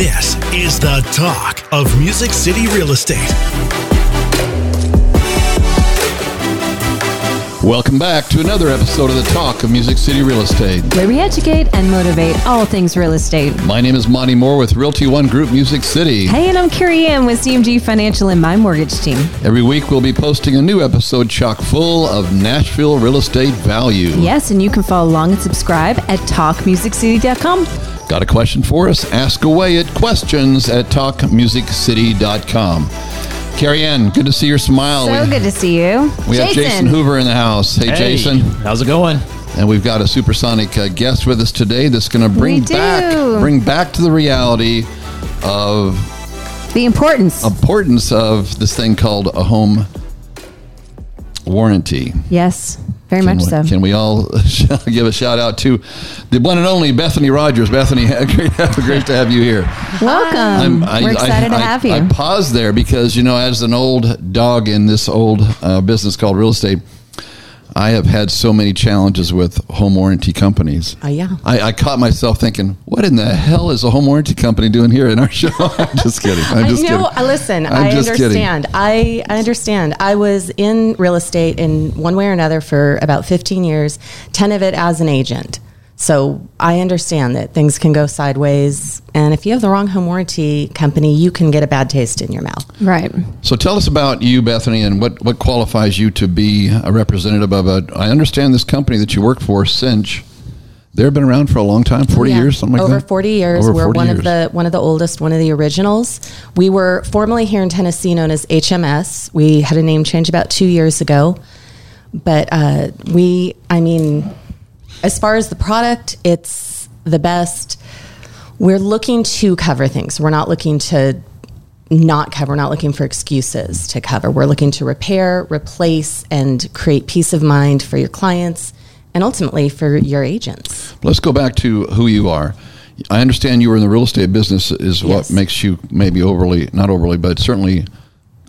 This is the talk of Music City Real Estate. Welcome back to another episode of the Talk of Music City Real Estate. where we educate and motivate all things real estate. My name is Monty Moore with Realty One Group Music City. Hey, and I'm Carrie Ann with CMG Financial and my mortgage team. Every week we'll be posting a new episode chock full of Nashville real estate value. Yes, and you can follow along and subscribe at talkmusiccity.com. Got a question for us? Ask away at questions at talkmusiccity.com. Carrie Ann, good to see your smile. So we, good to see you. we have Jason Hoover in the house. Hey, Hey, Jason. how's it going? And we've got a supersonic uh, guest with us today that's going to bring back bring back to the reality of The importance. importance of this thing called a home warranty. yes, very Can much we, so. Can we all give a shout out to the one and only Bethany Rogers? Bethany, great, great to have you here. Welcome. I- We're excited I, to have you. I paused there because you know, as an old dog in this old uh, business called real estate, I have had so many challenges with home warranty companies. Oh, yeah. I, I caught myself thinking, "What in the hell is a home warranty company doing here in our show?" I'm just kidding. I'm just I know. kidding. uh, Listen, I'm I just kidding. understand. I, I understand. I was in real estate in one way or another for about 15 years, 10 of it as an agent. So I understand that things can go sideways. And if you have the wrong home warranty company, you can get a bad taste in your mouth. right. So tell us about you, Bethany, and what, what qualifies you to be a representative of a. I understand this company that you work for, Cinch. They've been around for a long time, forty Yeah. years, something like that. over 40 years. Over We're 40 one years. of the one of the oldest, one of the originals. We were formerly here in Tennessee known as HMS. We had a name change about two years ago, but uh, we, I mean, as far as the product, it's the best. We're looking to cover things. We're not looking to not cover. We're not looking for excuses to cover. We're looking to repair, replace, and create peace of mind for your clients and ultimately for your agents. Let's go back to who you are. I understand you were in the real estate business, is what Yes. makes you maybe overly, not overly, but certainly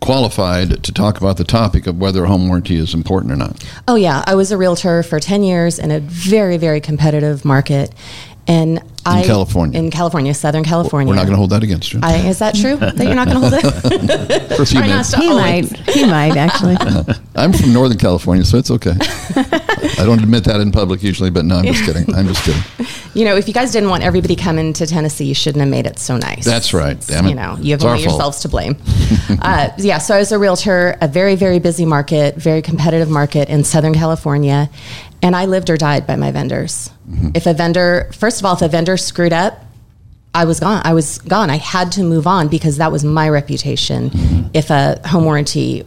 qualified to talk about the topic of whether a home warranty is important or not. Oh yeah, I was a realtor for ten years in a very very competitive market, and I California. in California, Southern California. We're not going to hold that against you I, is that true that you're not going to hold it? for a few Try minutes. He always- might. He might, actually. I'm from Northern California, so it's okay. I don't admit that in public usually, but no, I'm just kidding. I'm just kidding. You know, if you guys didn't want everybody coming to Tennessee, you shouldn't have made it so nice. That's right. Damn it. You know, you have only yourselves to blame. uh, yeah, so I was a realtor, a very, very busy market, very competitive market in Southern California, and I lived or died by my vendors. Mm-hmm. If a vendor, first of all, if a vendor screwed up, I was gone. I was gone. I had to move on because that was my reputation. Mm-hmm. If a home warranty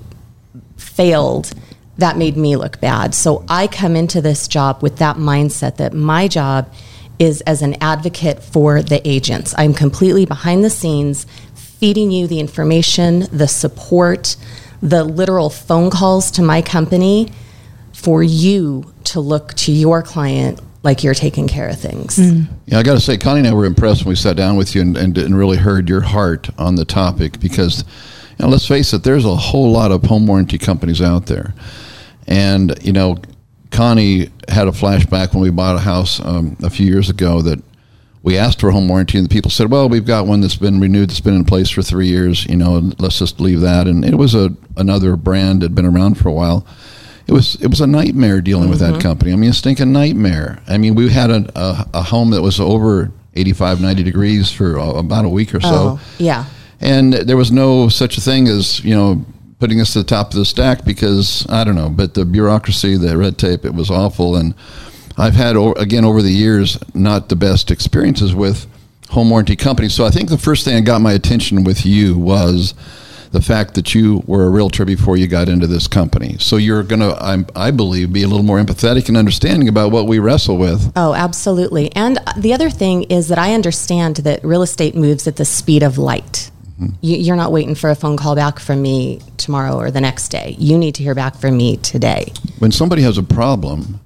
failed, that made me look bad. So I come into this job with that mindset that my job is as an advocate for the agents. I'm completely behind the scenes, feeding you the information, the support, the literal phone calls to my company for you to look to your client like you're taking care of things. Yeah, I got to say, Connie and I were impressed when we sat down with you and, and, and really heard your heart on the topic because, you know, let's face it, there's a whole lot of home warranty companies out there. And, you know, Connie had a flashback when we bought a house um, a few years ago that we asked for a home warranty and the people said, well, we've got one that's been renewed, that's been in place for three years, you know, let's just leave that. And it was a another brand that had been around for a while it was it was a nightmare dealing with that mm-hmm. company. I mean, a stinking nightmare. I mean, we had a, a, a home that was over 85, 90 degrees for about a week or so. Oh, yeah. And there was no such a thing as, you know, putting us to the top of the stack because, I don't know, but the bureaucracy, the red tape, it was awful. And I've had, again, over the years, not the best experiences with home warranty companies. So I think the first thing that got my attention with you was the fact that you were a realtor before you got into this company. So you're going to, I, believe, be a little more empathetic and understanding about what we wrestle with. Oh, absolutely. And the other thing is that I understand that real estate moves at the speed of light. Mm-hmm. You, you're not waiting for a phone call back from me tomorrow or the next day. You need to hear back from me today. when somebody has a problem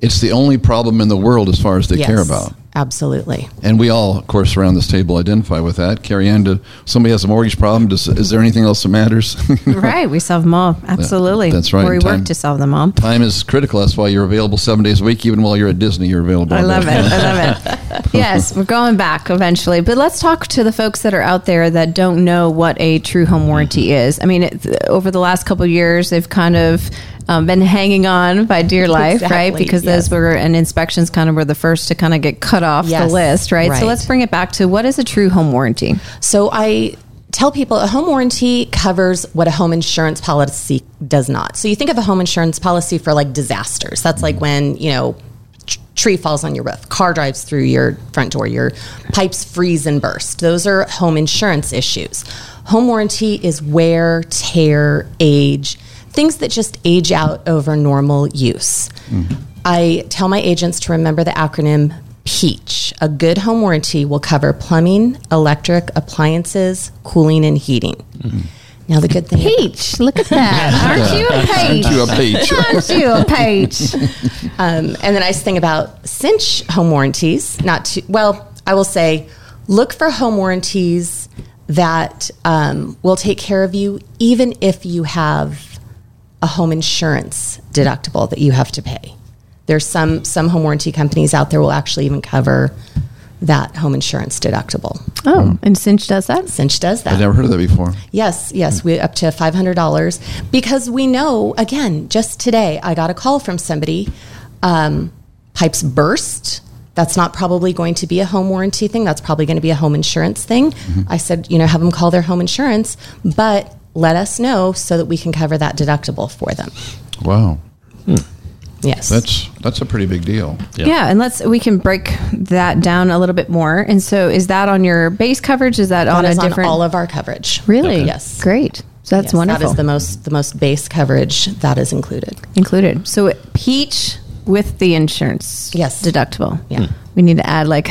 it's the only problem in the world as far as they care about. Absolutely. And we all, of course, around this table identify with that. Carrie Ann, do, somebody has a mortgage problem. Does, is there anything else that matters? right. We solve them all. Absolutely. that's right. Or we Time- work to solve them all. Time is critical. That's why you're available seven days a week. Even while you're at Disney, you're available. I love it. I love it. yes, we're going back eventually. But let's talk to the folks that are out there that don't know what a true home warranty mm-hmm. is. I mean, it, over the last couple of years, they've kind of um, been hanging on by dear life, right? Because yes. those were, and inspections kind of were the first to kind of get cut off Yes, the list, right? right. So let's bring it back to what is a true home warranty? So I tell people a home warranty covers what a home insurance policy does not. So you think of a home insurance policy for like disasters. That's like when, you know, tree falls on your roof, car drives through your front door, your pipes freeze and burst. Those are home insurance issues. Home warranty is wear, tear, age, things that just age out over normal use. I tell my agents to remember the acronym PEACH. A good home warranty will cover plumbing, electric, appliances, cooling, and heating. Now, the good thing Peach, look at that. Aren't you a peach? To a peach. Aren't you a peach? Um, and the nice thing about cinch home warranties, not to, well, I will say, look for home warranties that um, will take care of you even if you have a home insurance deductible that you have to pay. There's some some home warranty companies out there will actually even cover that home insurance deductible. Oh, and Cinch does that? Cinch does that. I've never heard of that before. Yes, yes, we up to five hundred dollars because we know. Again, just today, I got a call from somebody. Um, pipes burst. That's not probably going to be a home warranty thing. That's probably going to be a home insurance thing. I said, you know, have them call their home insurance, but let us know so that we can cover that deductible for them. Wow, hmm. Yes, that's that's a pretty big deal. Yeah. and let's we can break that down a little bit more. And so, is that on your base coverage? Is that, that on is a on different? all of our coverage. really? Yes. Great. So that's Yes, wonderful. That is the most the most base coverage that is included. included. So peach with the insurance. Yes. Deductible. Yeah. Hmm. We need to add like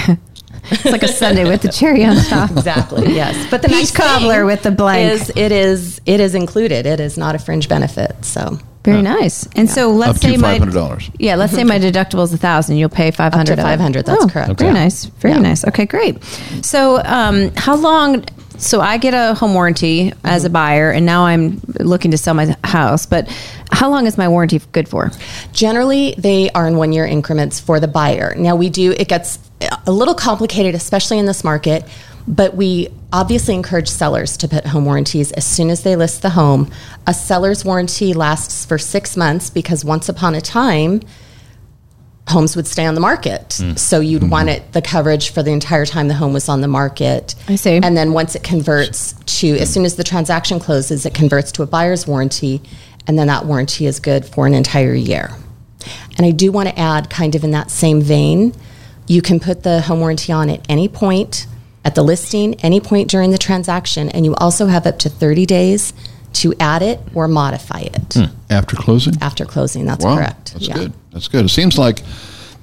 it's like a Sunday with the cherry on top. Exactly. Yes, but the Peach nice cobbler thing with the blank. is it is it is included. It is not a fringe benefit. So Very nice. And so let's Up say my $500. Yeah, let's say my deductible is a thousand. You'll pay five hundred. 500, that's correct. Very nice. Very Yeah. nice. Okay, great. So, um, how long? So I get a home warranty as a mm-hmm. buyer, and now I'm looking to sell my house. But how long is my warranty good for? Generally, they are in one year increments for the buyer. Now, we do, it gets a little complicated, especially in this market, but we obviously encourage sellers to put home warranties as soon as they list the home. A seller's warranty lasts for six months because once upon a time, homes would stay on the market. Mm. So you'd mm-hmm. want it the coverage for the entire time the home was on the market. I see. And then once it converts to as soon as the transaction closes, it converts to a buyer's warranty and then that warranty is good for an entire year. And I do want to add kind of in that same vein, you can put the home warranty on at any point at the listing, any point during the transaction, and you also have up to 30 days to add it or modify it After closing, after closing. That's wow, correct. that's good. That's good. It seems like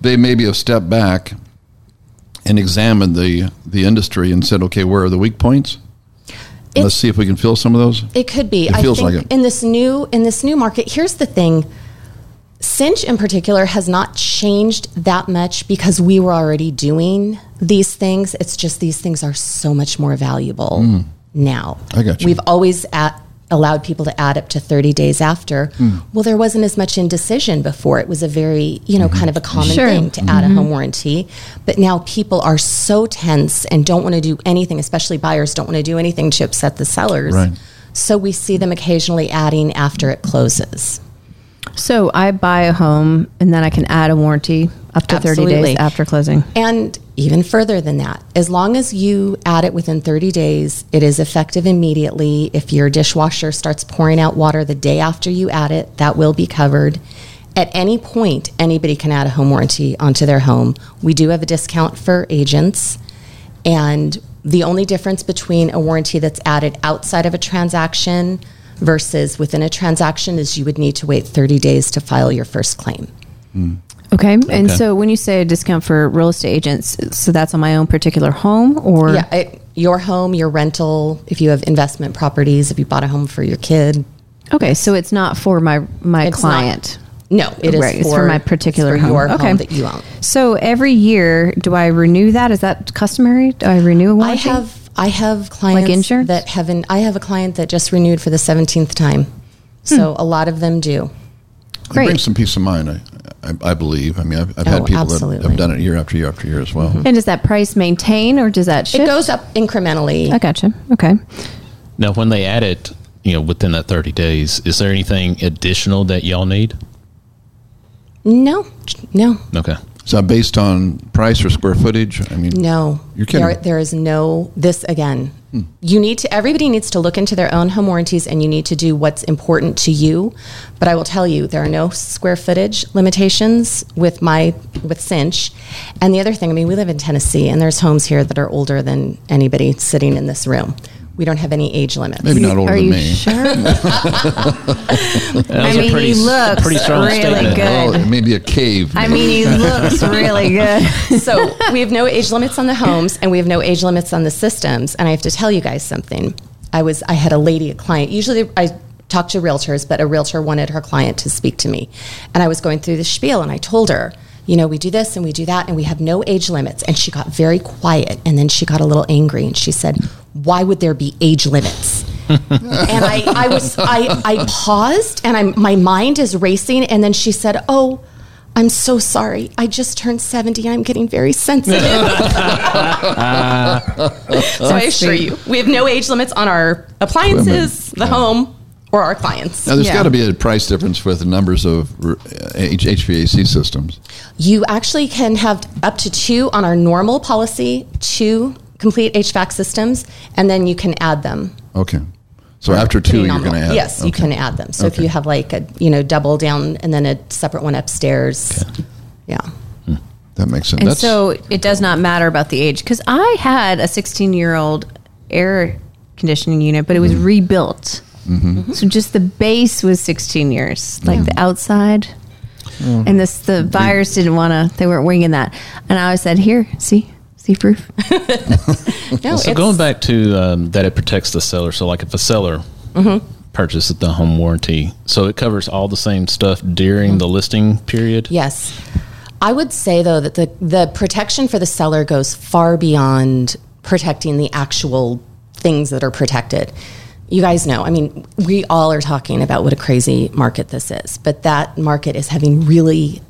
they maybe have stepped back and examined the the industry and said, okay, where are the weak points? It's- Let's see if we can fill some of those. It could be. It feels I think like it. in this new in this new market. Here's the thing: Cinch in particular has not changed that much because we were already doing these things. It's just these things are so much more valuable now. Mm. I got you. We've always at, allowed people to add up to 30 days after. Mm. Well, there wasn't as much indecision before. It was a very, you know, kind of a common Sure. thing to add a home warranty. But now people are so tense and don't want to do anything, especially buyers don't want to do anything to upset the sellers. Right. So we see them occasionally adding after it closes. So I buy a home, and then I can add a warranty up to thirty days after closing. And even further than that, as long as you add it within 30 days, it is effective immediately. If your dishwasher starts pouring out water the day after you add it, that will be covered. At any point, anybody can add a home warranty onto their home. We do have a discount for agents. And the only difference between a warranty that's added outside of a transaction versus within a transaction is you would need to wait 30 days to file your first claim. Hmm. Okay. And so when you say a discount for real estate agents, so that's on my own particular home, or Yeah, it, your home, your rental, if you have investment properties, if you bought a home for your kid. okay, so it's not for my my It's client. No, it is Right, for, for my particular it's for home. your Okay. home that you own. So every year, do I renew that? Is that customary? Do I renew a I warranty? have I have clients insurance? that have an, I have a client that just renewed for the seventeenth time. Hmm. So a lot of them do. It Great. brings some peace of mind, I, I, I believe. I mean, I've, I've Oh, had people that have done it year after year after year as well. And does that price maintain or does that shift? It goes up incrementally. I gotcha. Okay. Now, when they add it, you know, within that 30 days, is there anything additional that y'all need? No, no, Okay. So based on price or square footage? I mean, no. You're kidding. There, there is no this again. You need to. Everybody needs to look into their own home warranties, and you need to do what's important to you. But I will tell you, there are no square footage limitations with my with Cinch. And the other thing, I mean, we live in Tennessee, and there's homes here that are older than anybody sitting in this room. We don't have any age limits. maybe not older Are than you me. sure? That was I a mean, pretty he looks pretty strong really statement. good. Oh, maybe a cave. I mean, he looks really good. so we have no age limits on the homes and we have no age limits on the systems and i have to tell you guys something i was i had a lady a client usually i talk to realtors but a realtor wanted her client to speak to me and i was going through the spiel and i told her you know we do this and we do that and we have no age limits. And she got very quiet and then she got a little angry and she said why would there be age limits? And I, I was I, I paused and I'm my mind is racing. And then she said oh I'm so sorry. I just turned 70 I'm getting very sensitive. so I assure you, we have no age limits on our appliances, the home, or our clients. Now, there's Yeah. got to be a price difference with the numbers of uh, H- HVAC systems. You actually can have up to two on our normal policy, two complete HVAC systems, and then you can add them. Okay. So after two, you're on going to add. Yes, you can add them. So if you have like a you know double down and then a separate one upstairs, yeah. That makes sense. And That's, so it does not matter about the age because I had a 16 year old air conditioning unit, but it was rebuilt. So just the base was 16 years, like the outside. And this the buyers didn't want to; they weren't winging that. And I always said, "Here, see, see proof." No, So it's- going back to um, that it protects the seller. So like if a seller Mm-hmm. purchases the home warranty, so it covers all the same stuff during the listing period. Yes. I would say though that the the protection for the seller goes far beyond protecting the actual things that are protected. You guys know, I mean, we all are talking about what a crazy market this is, but that market is having really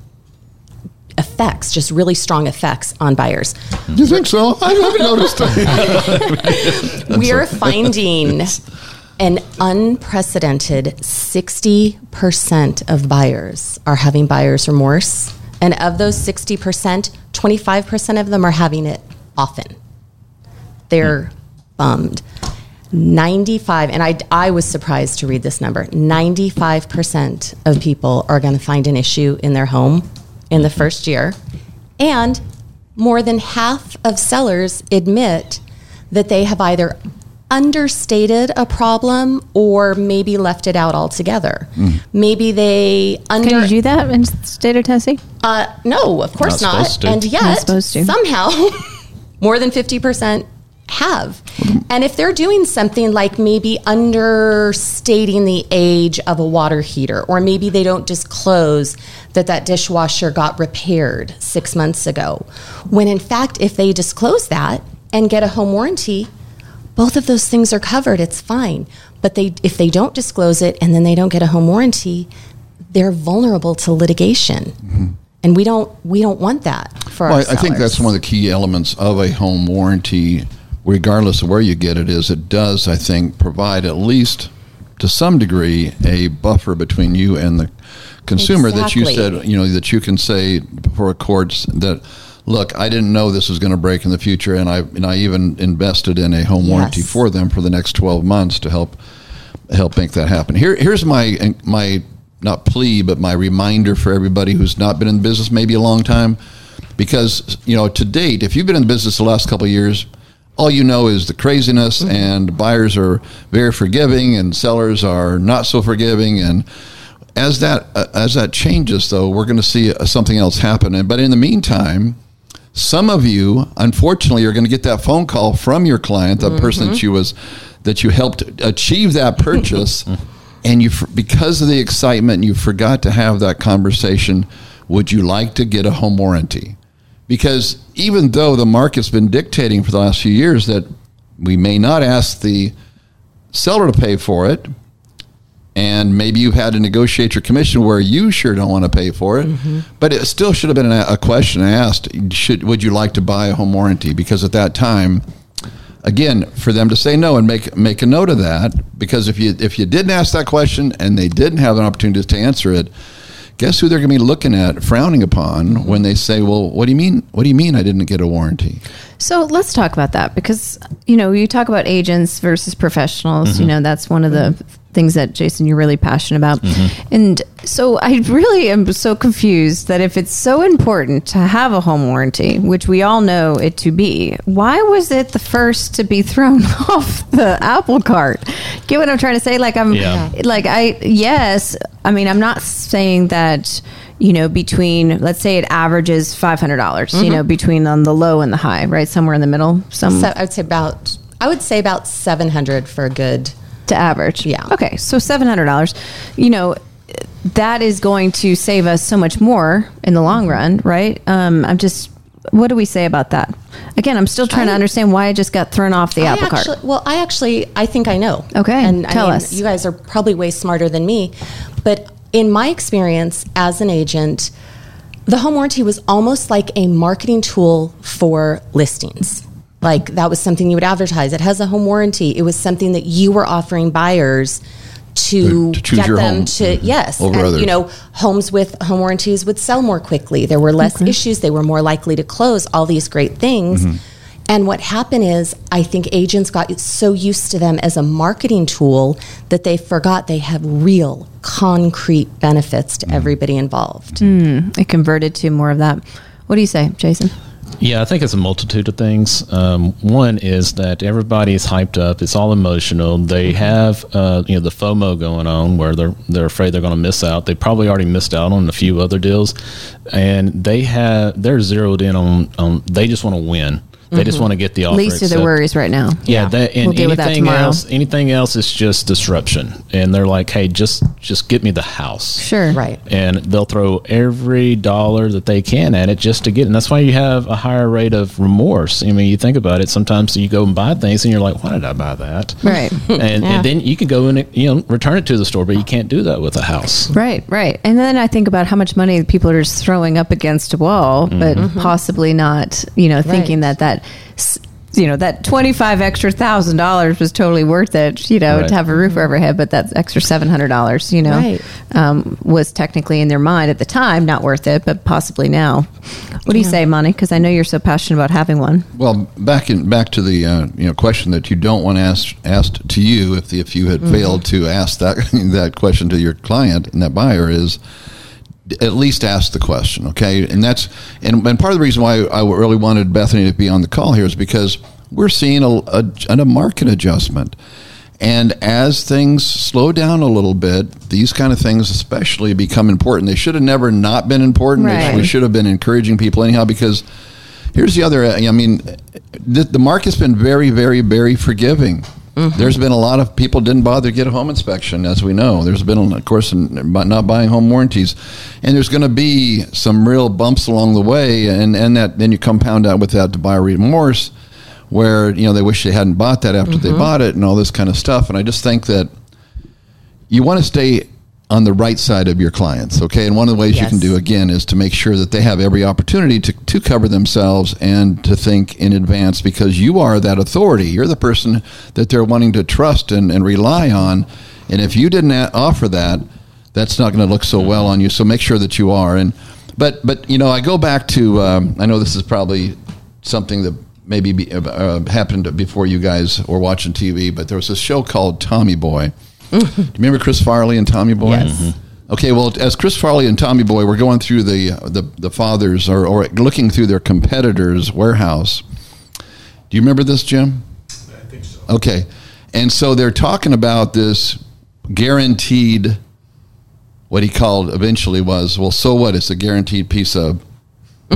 effects, just really strong effects on buyers. you think so? I haven't noticed that. we are finding an unprecedented 60% of buyers are having buyer's remorse. And of those 60%, 25% of them are having it often. They're bummed. 95, and I, I was surprised to read this number 95% of people are going to find an issue in their home in the first year. And more than half of sellers admit that they have either understated a problem or maybe left it out altogether. Maybe they under Can you do that in state of Tennessee? uh, no, of course Not not. supposed to. And Not yet, supposed to. somehow, more than 50% have. And if they're doing something like maybe understating the age of a water heater, or maybe they don't disclose that that dishwasher got repaired six months ago, when in fact, if they disclose that and get a home warranty, both of those things are covered. It's fine. But they, if they don't disclose it and then they don't get a home warranty, they're vulnerable to litigation, mm-hmm. and we don't we don't want that for Well, I think that's one of the key elements of a home warranty, regardless of where you get it, is it does, I think, provide at least to some degree a buffer between you and the consumer that you said, you know, that you can say before a court that, look, I didn't know this was going to break in the future, and I and I even invested in a home warranty for them for the next twelve months to help help make that happen. Here, here's my my not plea, but my reminder for everybody who's not been in the business maybe a long time, because you know to date, if you've been in the business the last couple of years, all you know is the craziness, and buyers are very forgiving, and sellers are not so forgiving, and as that uh, as that changes, though, we're going to see uh, something else happen. And but in the meantime, some of you, unfortunately, are going to get that phone call from your client, the person that you was that you helped achieve that purchase, and you because of the excitement, you forgot to have that conversation. Would you like to get a home warranty? Because even though the market's been dictating for the last few years that we may not ask the seller to pay for it, and maybe you've had to negotiate your commission where you sure don't want to pay for it, mm-hmm. but it still should have been a, a question asked: Should would you like to buy a home warranty? Because at that time, again, for them to say no and make make a note of that, because if you if you didn't ask that question and they didn't have an opportunity to answer it, guess who they're going to be looking at, frowning upon when they say, "Well, what do you mean? What do you mean I didn't get a warranty?" So let's talk about that because you know you talk about agents versus professionals. Mm-hmm. You know that's one of the things that Jason you're really passionate about, Mm-hmm. and so I really am so confused that if it's so important to have a home warranty, which we all know it to be, why was it the first to be thrown off the apple cart? Get what I'm trying to say? Like I'm Yeah. like I yes, I mean I'm not saying that you know between let's say it averages five hundred dollars, you know between on the low and the high, right somewhere in the middle, some So I would say about I would say about seven hundred for a good. To average. Yeah. Okay, so seven hundred dollars, you know. That is going to save us so much more in the long run, right? Um, I'm just, what do we say about that? Again, I'm still trying to understand why I just got thrown off the I apple cart. well, I actually I think I know. Okay, and tell I mean, us. You guys are probably way smarter than me, but in my experience as an agent, the home warranty was almost like a marketing tool for listings. Like that was something you would advertise. It has a home warranty. It was something that you were offering buyers to, To- to get them home. to yes, Over and you know homes with home warranties would sell more quickly. There were less issues. They were more likely to close. All these great things. Mm-hmm. And what happened is, I think agents got so used to them as a marketing tool that they forgot they have real, concrete benefits Mm. to everybody involved. it converted to more of that. What do you say, Jason? Yeah, I think it's a multitude of things. Um, one is that everybody's hyped up; it's all emotional. They have, uh, you know, the FOMO going on where they're they're afraid they're going to miss out. They probably already missed out on a few other deals, and they have they're zeroed in on on. They just want to win. They just mm-hmm. want to get the offer. Least of their worries right now. Yeah, that, and We'll deal that anything else, anything else is just disruption. And they're like, "Hey, just just get me the house." Sure. Right. and they'll throw every dollar that they can at it just to get it. And that's why you have a higher rate of remorse. I mean, you think about it. Sometimes you go and buy things, and you're like, "Why did I buy that?" Right. And, Yeah. and then you can go and you know return it to the store, but you can't do that with a house. Right, right. And then I think about how much money people are just throwing up against a wall, but mm-hmm. possibly not, you know, thinking that that, s- you know, that 25 extra thousand dollars was totally worth it, you know, Right. to have a roof over head, but that extra $700, you know, Right. um, was technically in their mind at the time, not worth it, but possibly now. What do you say, Monty? Because I know you're so passionate about having one. Well, back in back to the uh, you know question that you don't want asked asked to you if the, if you had failed to ask that that question to your client and that buyer is at least ask the question, okay? And that's and, and part of the reason why I really wanted Bethany to be on the call here is because we're seeing a, a, a market adjustment. And as things slow down a little bit, these kind of things especially become important. They should have never not been important. Right. We should have been encouraging people anyhow because here's the other I mean the, the market's been very very very forgiving. Mm-hmm. There's been a lot of people didn't bother to get a home inspection, as we know. There's been, of course, not buying home warranties, and there's going to be some real bumps along the way, and and that then you compound out with that buyer remorse, where you know they wish they hadn't bought that after they mm-hmm. bought it, and all this kind of stuff. And I just think that you want to stay on the right side of your clients, okay? And one of the ways you can do again is to make sure that they have every opportunity to, to cover themselves and to think in advance because you are that authority. You're the person that they're wanting to trust and, and rely on. And if you didn't offer that, that's not going to look so well on you. So make sure that you are. And but but you know, I go back to um, I know this is probably something that maybe be, uh, happened before you guys were watching TV, but there was a show called Tommy Boy. Do you remember Chris Farley and Tommy Boy? Yes. Mm-hmm. Okay, well, as Chris Farley and Tommy Boy were going through the uh, the, the fathers or, or looking through their competitors' warehouse, do you remember this, Jim? I think so. Okay, and so they're talking about this guaranteed. What he called eventually was well, so what? It's a guaranteed piece of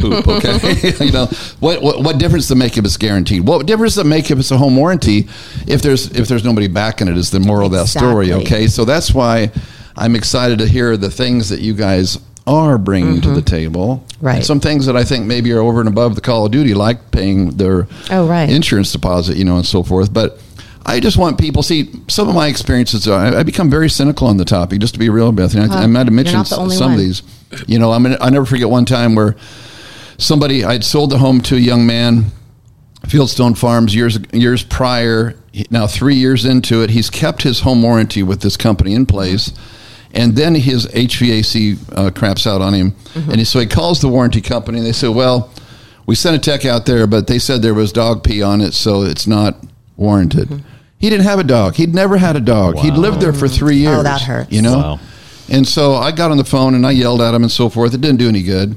poop. Okay, you know what, what what difference does it make if it's guaranteed? What difference does it make if it's a home warranty if there's if there's nobody backing it? Is the moral of that story? Okay, so that's why I'm excited to hear the things that you guys are bringing to the table. Mm-hmm. Right. Some things that I think maybe are over and above the Call of Duty, like paying their Oh, right. insurance deposit, you know, and so forth. But I just want people see some of my experiences. I, I become very cynical on the topic. Just to be real, Bethany, I, I might have mentioned not the only some of these. You know, I mean, I never forget one time where somebody I'd sold the home to a young man, Fieldstone Farms, years years prior. Now three years into it, he's kept his home warranty with this company in place. And then his HVAC uh, craps out on him, Mm-hmm. and he, so he calls the warranty company. and They say, "Well, we sent a tech out there, but they said there was dog pee on it, so it's not warranted." Mm-hmm. He didn't have a dog. He'd never had a dog. He'd lived there for three years. Oh, that hurts. You know. Wow. And so I got on the phone and I yelled at him and so forth. It didn't do any good.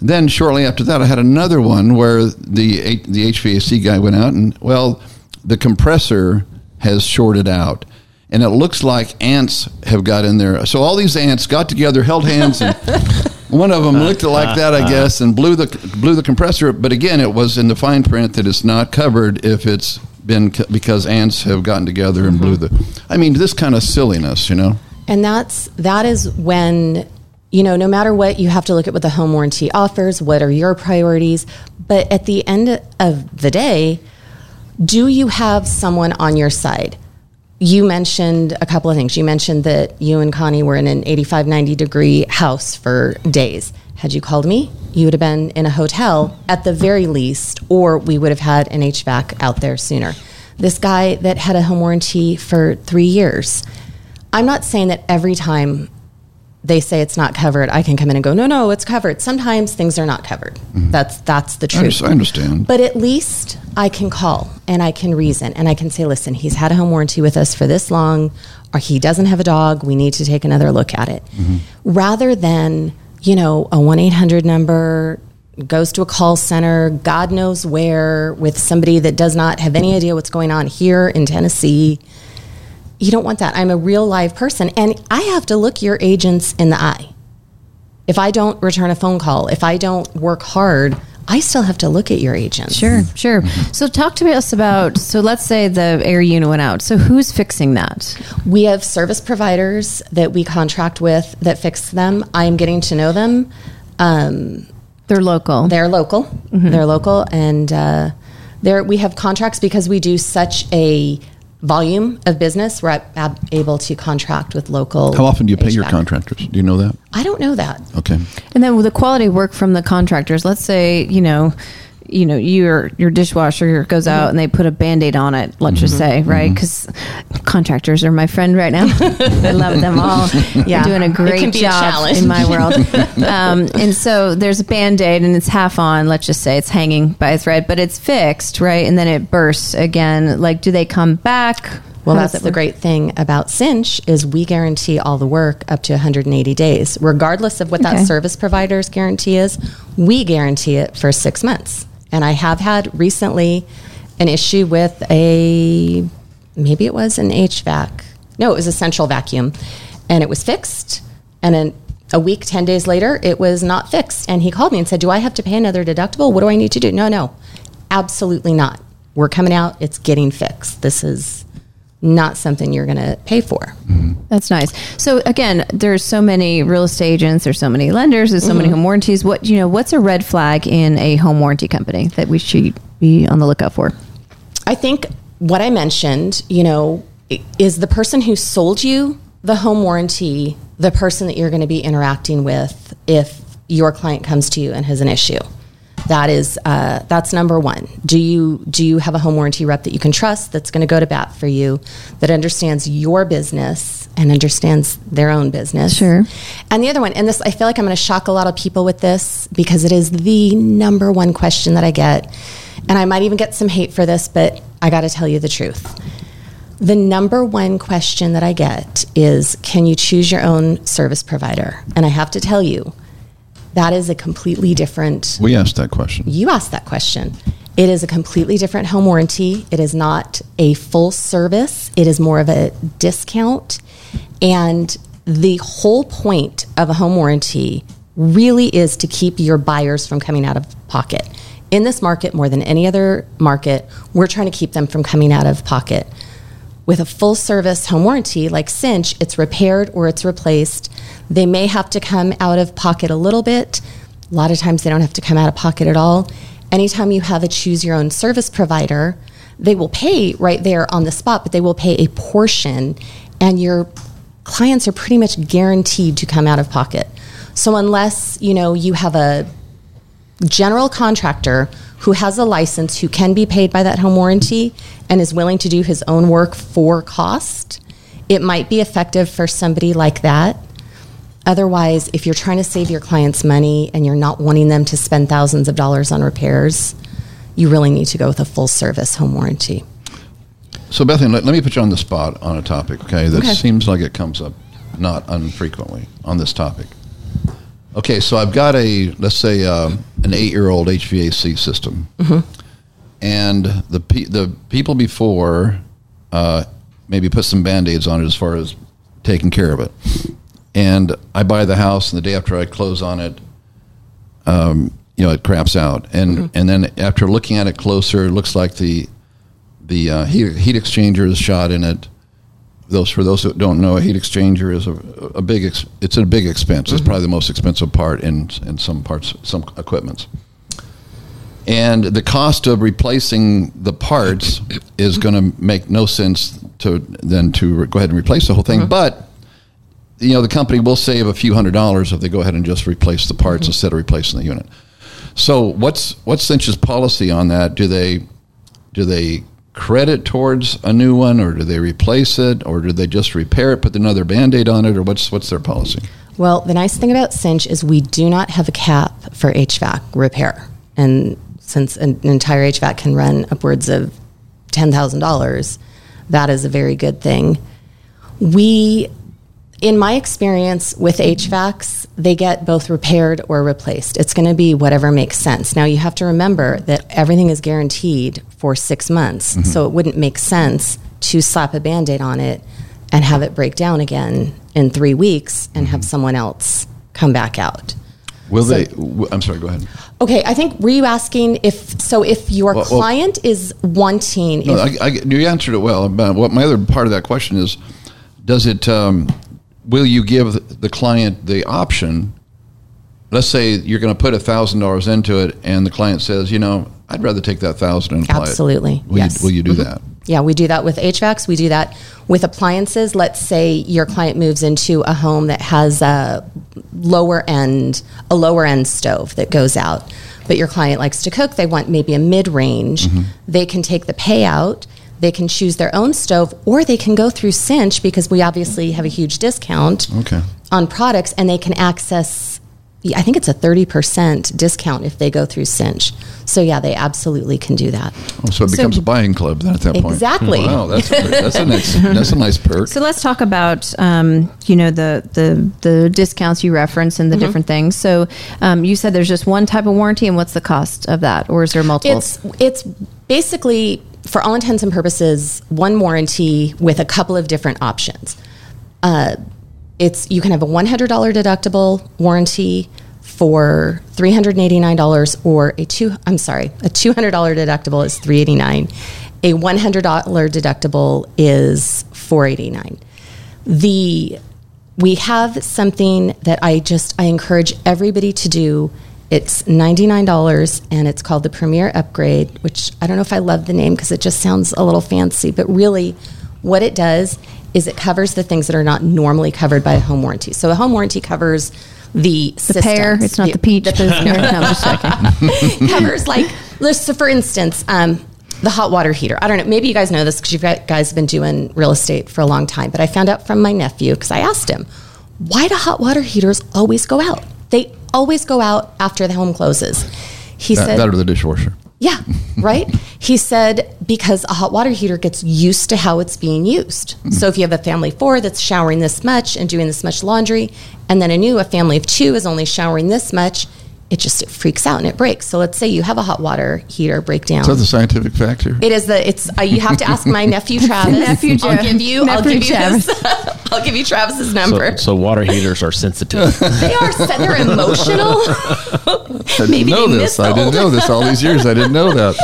Then shortly after that, I had another one where the the HVAC guy went out and well, the compressor has shorted out, and it looks like ants have got in there. So all these ants got together, held hands, and one of them licked it ah, like that, I ah, ah. guess, and blew the blew the compressor. But again, it was in the fine print that it's not covered if it's been c- because ants have gotten together and blew mm-hmm. the. I mean, this kind of silliness, you know. And that's that is when you know no matter what you have to look at what the home warranty offers, what are your priorities, but at the end of the day, do you have someone on your side? You mentioned a couple of things. You mentioned that you and Connie were in an 85 90 degree house for days. Had you called me, you would have been in a hotel at the very least, or we would have had an HVAC out there sooner. This guy that had a home warranty for three years, I'm not saying that every time they say it's not covered, I can come in and go, no, no, it's covered. Sometimes things are not covered. Mm-hmm. That's that's the truth. I understand. But at least I can call and I can reason and I can say, listen, he's had a home warranty with us for this long, or he doesn't have a dog. We need to take another look at it. Mm-hmm. Rather than, you know, a 1 800 number goes to a call center, God knows where, with somebody that does not have any idea what's going on here in Tennessee. You don't want that. I'm a real live person and I have to look your agents in the eye. If I don't return a phone call, if I don't work hard, I still have to look at your agents. Sure, sure. So talk to us about. So let's say the air unit went out. So who's fixing that? We have service providers that we contract with that fix them. I am getting to know them. Um, They're local. they're local. They're local, and uh, there we have contracts because we do such a volume of business. We're ab- able to contract with local. How often do you pay your contractors? Do you know that? I don't know that. Okay. And then with the quality work from the contractors, let's say, you know, you know, your your dishwasher goes out and they put a band-aid on it, let's just say, right? Because contractors are my friend right now. I love them all. Yeah. They're doing a great can be a job in my world. um, and so there's a band-aid and it's half on, let's just say it's hanging by a thread, but it's fixed, right? And then it bursts again. Like, do they come back? Well, How that's the work? great thing about Cinch is we guarantee all the work up to 180 days, regardless of what Okay. that service provider's guarantee is. We guarantee it for six months, and I have had recently an issue with a maybe it was an HVAC. No, it was a central vacuum, and it was fixed. And a week, 10 days later, it was not fixed. And he called me and said, "Do I have to pay another deductible? What do I need to do?" No, no, absolutely not. We're coming out. It's getting fixed. This is not something you're going to pay for. Mm-hmm. That's nice. So again, there's so many real estate agents, there's so many lenders, there's so many mm-hmm. home warranties. What you know, what's a red flag in a home warranty company that we should be on the lookout for? I think what I mentioned, you know, is the person who sold you the home warranty the person that you're going to be interacting with if your client comes to you and has an issue. That is uh, that's number one. Do you do you have a home warranty rep that you can trust that's going to go to bat for you, that understands your business and understands their own business? Sure. And the other one, and this I feel like I'm going to shock a lot of people with this because it is the number one question that I get, and I might even get some hate for this, but I got to tell you the truth. The number one question that I get is Can you choose your own service provider? And I have to tell you, that is a completely different. We asked that question. You asked that question. It is a completely different home warranty. It is not a full service, it is more of a discount. And the whole point of a home warranty really is to keep your buyers from coming out of pocket. In this market, more than any other market, we're trying to keep them from coming out of pocket. With a full service home warranty like Cinch, it's repaired or it's replaced. They may have to come out of pocket a little bit. A lot of times they don't have to come out of pocket at all. Anytime you have a choose your own service provider, they will pay right there on the spot, but they will pay a portion, and your clients are pretty much guaranteed to come out of pocket. So unless you know you have a general contractor who has a license who can be paid by that home warranty and is willing to do his own work for cost, it might be effective for somebody like that. Otherwise, if you're trying to save your clients money and you're not wanting them to spend thousands of dollars on repairs, you really need to go with a full service home warranty. So, Bethany, let, let me put you on the spot on a topic, okay, that Okay. seems like it comes up not unfrequently on this topic. Okay, so I've got a, let's say, um, an eight year old HVAC system. And the, pe- the people before uh, maybe put some band aids on it as far as taking care of it. And I buy the house, and the day after I close on it, um, you know, it craps out. And, and then after looking at it closer, it looks like the the uh, heat, heat exchanger is shot in it. Those for those who don't know, a heat exchanger is a, a big. Ex, it's a big expense. It's probably the most expensive part in in some parts, some equipments. And the cost of replacing the parts is going to make no sense to then to re- go ahead and replace the whole thing. But you know the company will save a few hundred dollars if they go ahead and just replace the parts mm-hmm. instead of replacing the unit. So what's what's Cinch's policy on that? Do they do they credit towards a new one, or do they replace it, or do they just repair it, put another band-aid on it, or what's what's their policy? Well, the nice thing about Cinch is we do not have a cap for HVAC repair. And since an entire HVAC can run upwards of $10,000, that is a very good thing. We, in my experience with HVACs, they get both repaired or replaced. It's going to be whatever makes sense. Now, you have to remember that everything is guaranteed for six months. So it wouldn't make sense to slap a band aid on it and have it break down again in three weeks and have someone else come back out. Will So- they? w- I'm sorry. Go ahead. Okay, I think were you asking if so if your Well, well- client is wanting No, if, I, I, you answered it well. But what my other part of that question is, does it? Um, will you give the client the option? Let's say you're going to put a thousand dollars into it, and the client says, you know, I'd rather take that thousand and apply it." Absolutely, Will yes. you, will you do Mhm. that? Yeah, we do that with HVACs. We do that with appliances. Let's say your client moves into a home that has a lower end, a lower end stove that goes out, but your client likes to cook. They want maybe a mid range. Mm-hmm. They can take the payout. They can choose their own stove, or they can go through Cinch because we obviously have a huge discount Okay. on products, and they can access. I think it's a thirty percent discount if they go through Cinch. So yeah, they absolutely can do that. Oh, so it becomes a buying club then at that point. Exactly. Wow, that's a, that's a nice that's a nice perk. So let's talk about um, you know the the the discounts you reference and the different things. So um, you said there's just one type of warranty, and what's the cost of that, or is there multiple? It's it's basically for all intents and purposes one warranty with a couple of different options. Uh, it's you can have a one hundred dollar deductible warranty for three hundred eighty nine dollars, or a two I'm sorry a two hundred dollar deductible is three eighty nine. A one hundred dollar deductible is four eighty nine. The we have something that I just I encourage everybody to do. It's $99 and it's called the Premier Upgrade, which I don't know if I love the name because it just sounds a little fancy, but really what it does is it covers the things that are not normally covered by a home warranty. So a home warranty covers the the pear. It's not the, peach. The, pear. No, just checking. covers like so for instance um, the hot water heater i don't know maybe you guys know this because you guys have been doing real estate for a long time but i found out from my nephew because i asked him why do hot water heaters always go out they always go out after the home closes he That, said that or the dishwasher. yeah, right? he said because a hot water heater gets used to how it's being used. So if you have a family of four that's showering this much and doing this much laundry, and then a new, a family of two is only showering this much, it just it freaks out and it breaks. So let's say you have a hot water heater breakdown. Is that the scientific fact here? It is the it's uh, you have to ask my nephew Travis. Nephew I'll give you I'll Nephew give you his, I'll give you Travis's number. so water heaters are sensitive. they are they're emotional. I Maybe didn't know this. I didn't know this all these years. I didn't know that.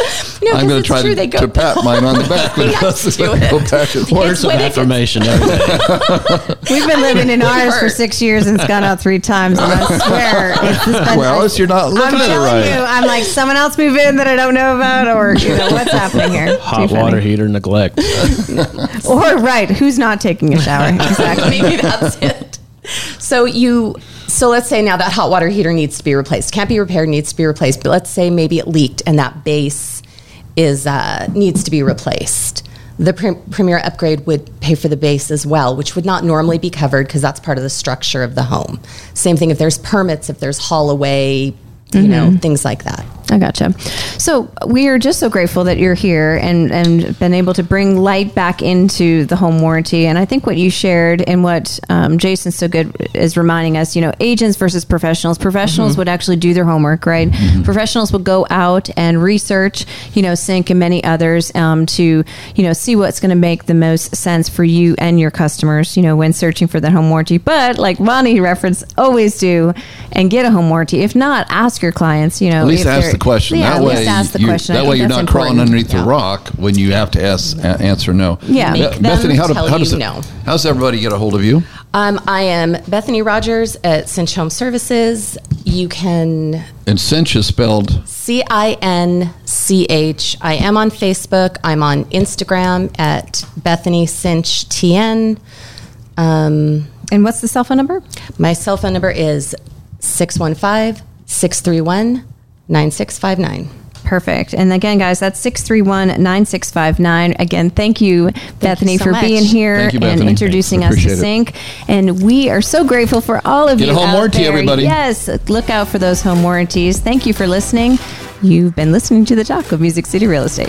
No, I'm going to try to, to pat mine on the back. when Yes, it do go it. back and forth. Words of when affirmation every day. We've been living in ours for six years and it's gone out three times. And I swear, it's just been Well, it's you're not looking I'm at it telling right. you, I'm like someone else move in that I don't know about, or you know what's happening here. Hot Too funny. water heater neglect. or right, who's not taking a shower? Exactly. Maybe that's it. So you so let's say now that hot water heater needs to be replaced. Can't be repaired, needs to be replaced. But let's say maybe it leaked and that base is uh, needs to be replaced. The pre- premier upgrade would pay for the base as well, which would not normally be covered because that's part of the structure of the home. Same thing if there's permits, if there's haul away, you know, mm-hmm. things like that. I gotcha. So we are just so grateful that you're here and and been able to bring light back into the home warranty. And I think what you shared and what um, Jason's so good is reminding us, you know, agents versus professionals. Professionals would actually do their homework, right? Professionals would go out and research, you know, Cinch and many others um, to you know see what's going to make the most sense for you and your customers, you know, when searching for that home warranty. But like Ronnie referenced, always do and get a home warranty. If not, ask your clients, you know, At least if ask they're- the question. Yeah, that at way, least ask the you, question. That way, you're that's not crawling important. underneath the rock when you have to ask, a- answer no. Yeah. Be- Make them Bethany, how, do, how does it, no. how does everybody get a hold of you? Um, I am Bethany Rogers at Cinch Home Services. You can And Cinch is spelled C I N C H. I am on Facebook. I'm on Instagram at Bethany Cinch TN. Um, And what's the cell phone number? my cell phone number is 615 631 9659. Perfect. And again, guys, that's 631 9659. Again, thank you, Bethany, so for much. being here you, and introducing Thanks. us to it. Cinch. And we are so grateful for all of Get you. a home out warranty, there. everybody. Yes, look out for those home warranties. Thank you for listening. You've been listening to the talk of Music City Real Estate.